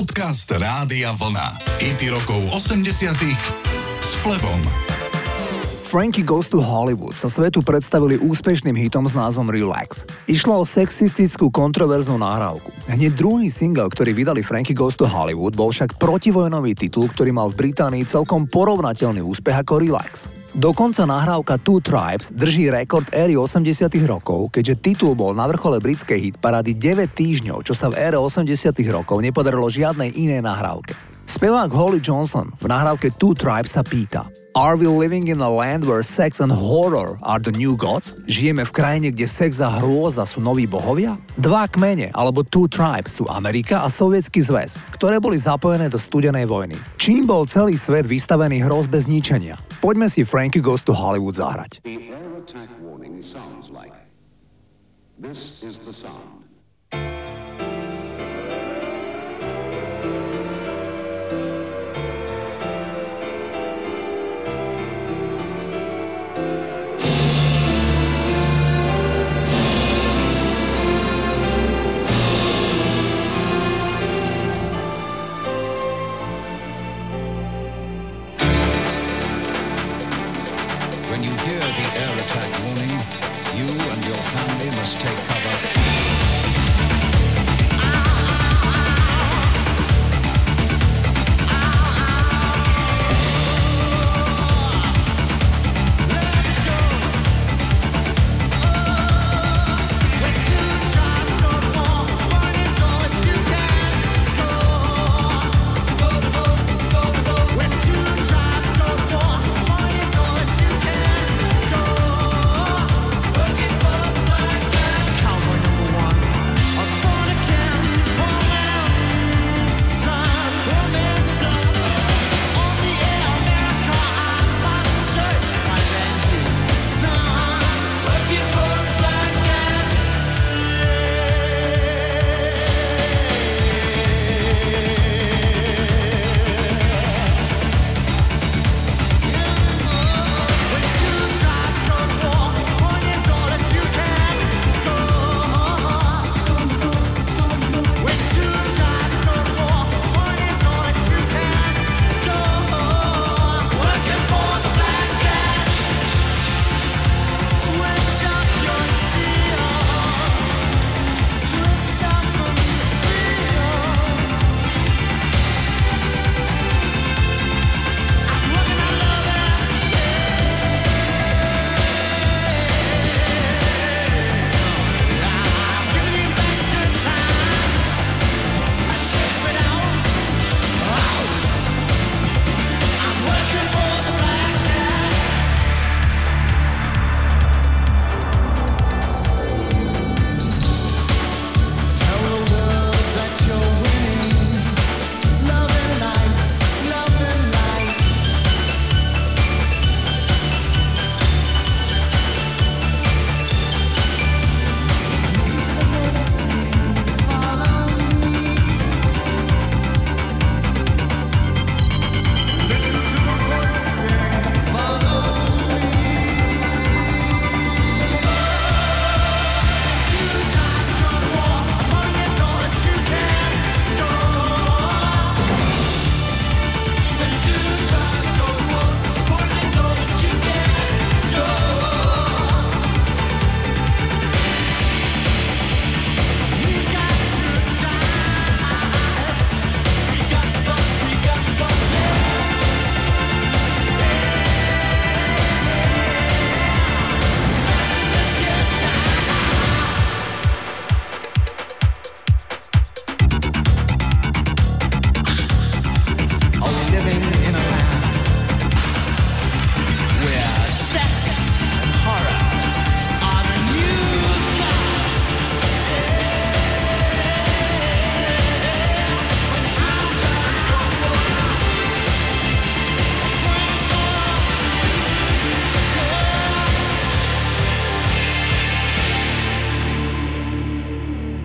Podcast Rádia Vlna. IT rokov 80 s Flebom. Frankie Goes to Hollywood sa svetu predstavili úspešným hitom s názvom Relax. Išlo o sexistickú kontroverznú nahrávku. Hneď druhý single, ktorý vydali Frankie Goes to Hollywood, bol však protivojnový titul, ktorý mal v Británii celkom porovnateľný úspech ako Relax. Dokonca nahrávka Two Tribes drží rekord éry 80 rokov, keďže titul bol na vrchole britskej hitparády 9 týždňov, čo sa v ére 80 rokov nepodarilo žiadnej inej nahrávke. Spevák Holly Johnson v nahrávke Two Tribes sa pýta Are we living in a land where sex and horror are the new gods? Žijeme v krajine, kde sex a hrôza sú noví bohovia? Dva kmene, alebo Two Tribes, sú Amerika a Sovietský zväz, ktoré boli zapojené do studenej vojny. Čím bol celý svet vystavený hrozbe zničenia? Poďme si Frankie Goes to Hollywood zahrať. This is the sound.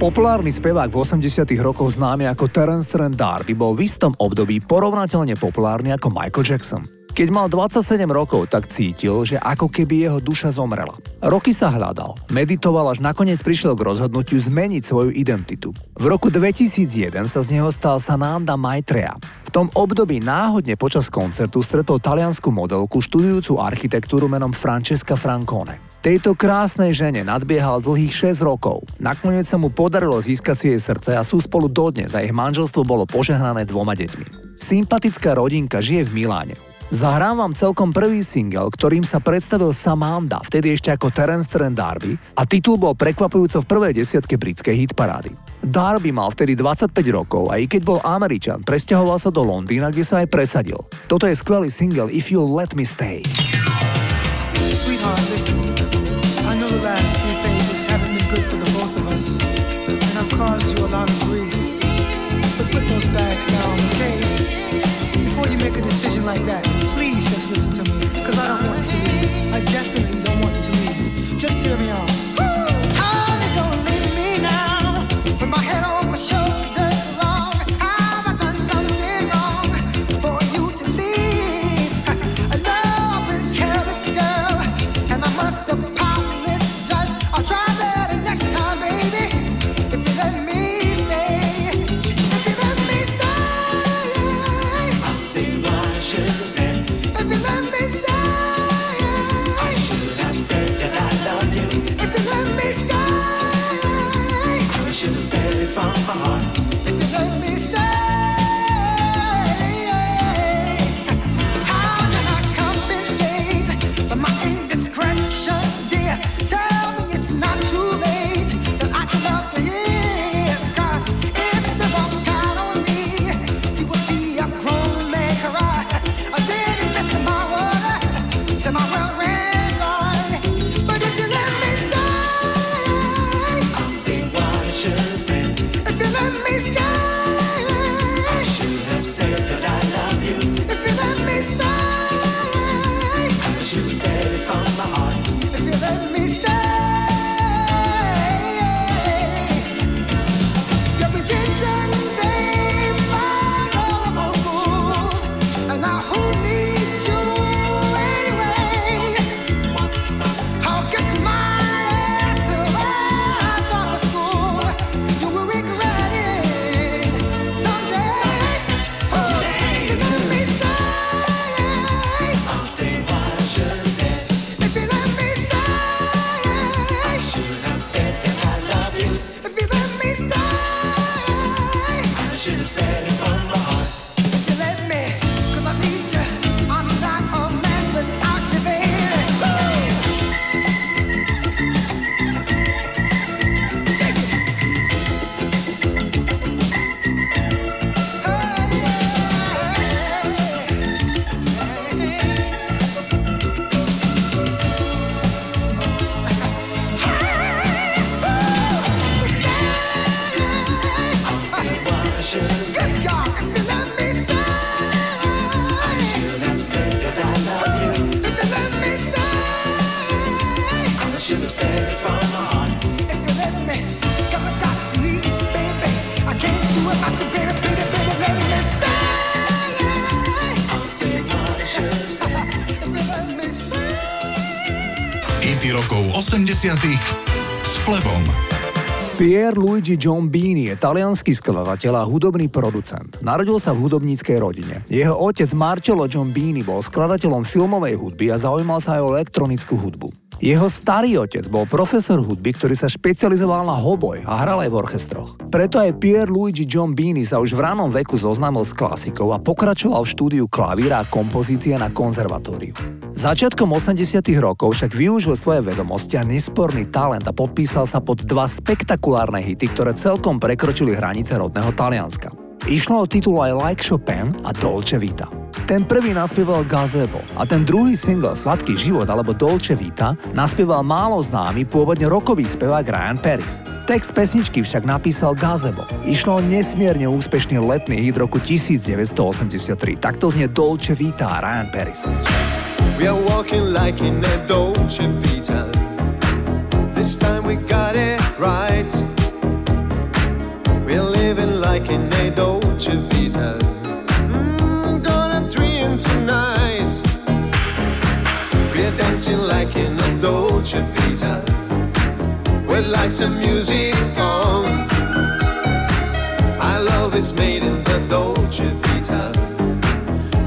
Populárny spevák v 80 rokoch známy ako Terence Trent D'Arby bol v istom období porovnateľne populárny ako Michael Jackson. Keď mal 27 rokov, tak cítil, že ako keby jeho duša zomrela. Roky sa hľadal, meditoval až nakoniec prišiel k rozhodnutiu zmeniť svoju identitu. V roku 2001 sa z neho stal Sananda Maitreya. V tom období náhodne počas koncertu stretol taliansku modelku študujúcu architektúru menom Francesca Francone. Tejto krásnej žene nadbiehal dlhých 6 rokov. Nakoniec sa mu podarilo získať si jej srdce a sú spolu dodnes a ich manželstvo bolo požehnané dvoma deťmi. Sympatická rodinka žije v Miláne. Zahrám vám celkom prvý single, ktorým sa predstavil Samanda, vtedy ešte ako Terence Trent Darby a titul bol prekvapujúco v prvej desiatke britskej hitparády. Darby mal vtedy 25 rokov a i keď bol Američan, presťahoval sa do Londýna, kde sa aj presadil. Toto je skvelý single If You'll Let Me Stay. Sweetheart, listen. I know the last few pages haven't been good for the both of us, and I've caused you a lot of grief. But put those bags down, okay? 80 s Flebom. Pier Luigi Giombini je talianský skladateľ a hudobný producent. Narodil sa v hudobníckej rodine. Jeho otec Marcello Giombini bol skladateľom filmovej hudby a zaujímal sa aj o elektronickú hudbu. Jeho starý otec bol profesor hudby, ktorý sa špecializoval na hoboj a hral aj v orchestroch. Preto aj Pier Luigi Giombini sa už v ranom veku zoznámil s klasikou a pokračoval v štúdiu klavíra a kompozície na konzervatóriu. Začiatkom 80 rokov však využil svoje vedomosti a nesporný talent a podpísal sa pod dva spektakulárne hity, ktoré celkom prekročili hranice rodného Talianska. Išlo o titul I Like Chopin a Dolce Vita. Ten prvý naspieval Gazebo a ten druhý single Sladký život alebo Dolce Vita naspieval málo známy pôvodne rokový spevák Ryan Paris. Text pesničky však napísal Gazebo. Išlo o nesmierne úspešný letný hit roku 1983. Takto znie Dolce Vita a Ryan Paris. We are walking like in a Dolce Vita. This time we got it right. like in a Dolce Vita. Mm, gonna dream tonight. We're dancing like in a Dolce Vita. With lights and music on. Our love is made in the Dolce Vita.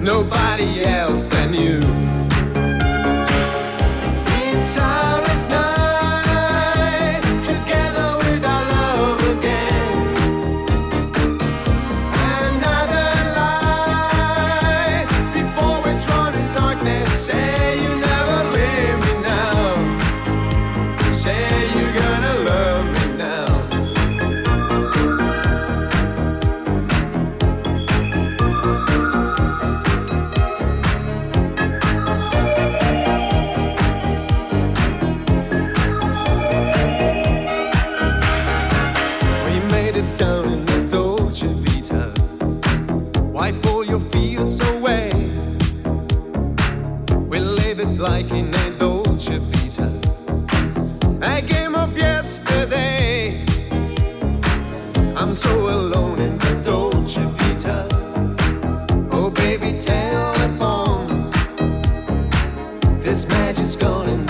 Nobody else than you. Telephone. This magic's gone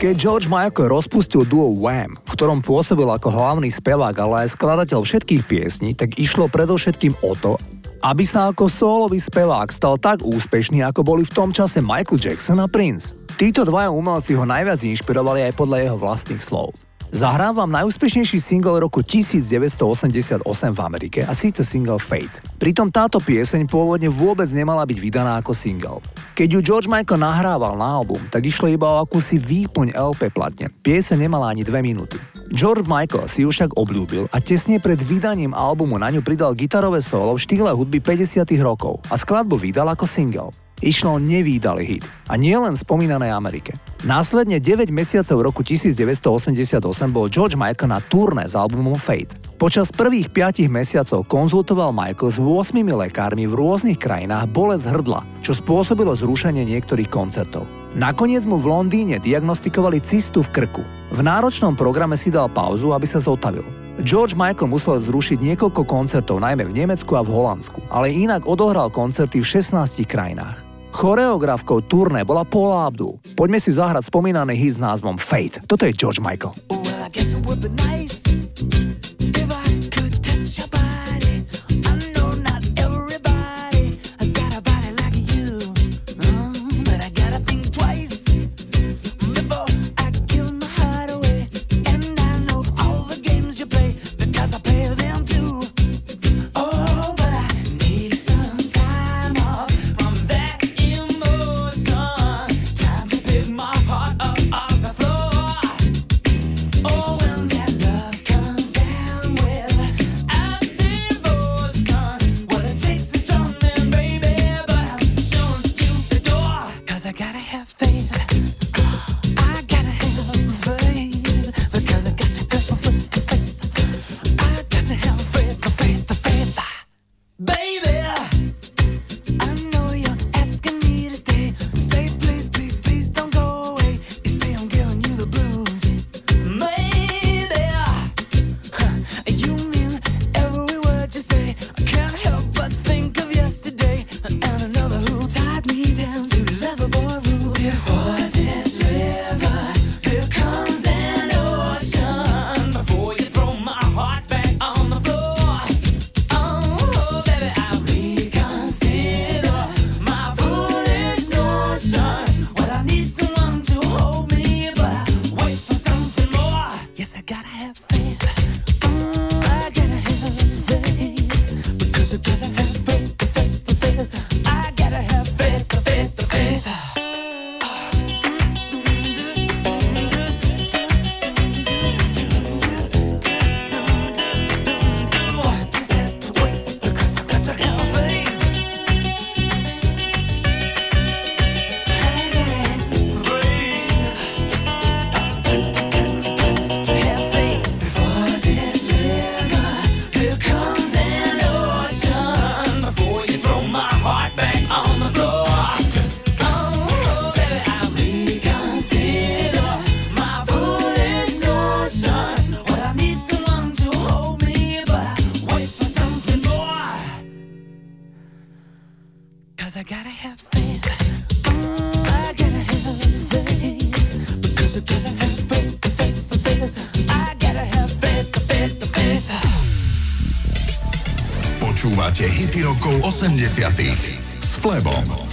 Keď George Michael rozpustil duo Wham, v ktorom pôsobil ako hlavný spevák, ale aj skladateľ všetkých piesní, tak išlo predovšetkým o to, aby sa ako sólový spevák stal tak úspešný, ako boli v tom čase Michael Jackson a Prince. Títo dvaja umelci ho najviac inšpirovali aj podľa jeho vlastných slov. Zahrám vám najúspešnejší single roku 1988 v Amerike a síce single Fate. Pritom táto pieseň pôvodne vôbec nemala byť vydaná ako single. Keď ju George Michael nahrával na album, tak išlo iba o akúsi výplň LP platne. Pieseň nemala ani dve minúty. George Michael si ju však obľúbil a tesne pred vydaním albumu na ňu pridal gitarové solo v štýle hudby 50 rokov a skladbu vydal ako single. Išlo o nevýdalý hit a nie len spomínanej Amerike. Následne 9 mesiacov roku 1988 bol George Michael na turné s albumom Fate. Počas prvých 5 mesiacov konzultoval Michael s 8 lekármi v rôznych krajinách bolesť hrdla, čo spôsobilo zrušenie niektorých koncertov. Nakoniec mu v Londýne diagnostikovali cystu v krku. V náročnom programe si dal pauzu, aby sa zotavil. George Michael musel zrušiť niekoľko koncertov najmä v Nemecku a v Holandsku, ale inak odohral koncerty v 16 krajinách. Choreografkou turné bola Paula Abdul. Poďme si zahrať spomínaný hit s názvom Fate. Toto je George Michael. Well, 'Cause I gotta have faith. Rokov 80 s Flebom.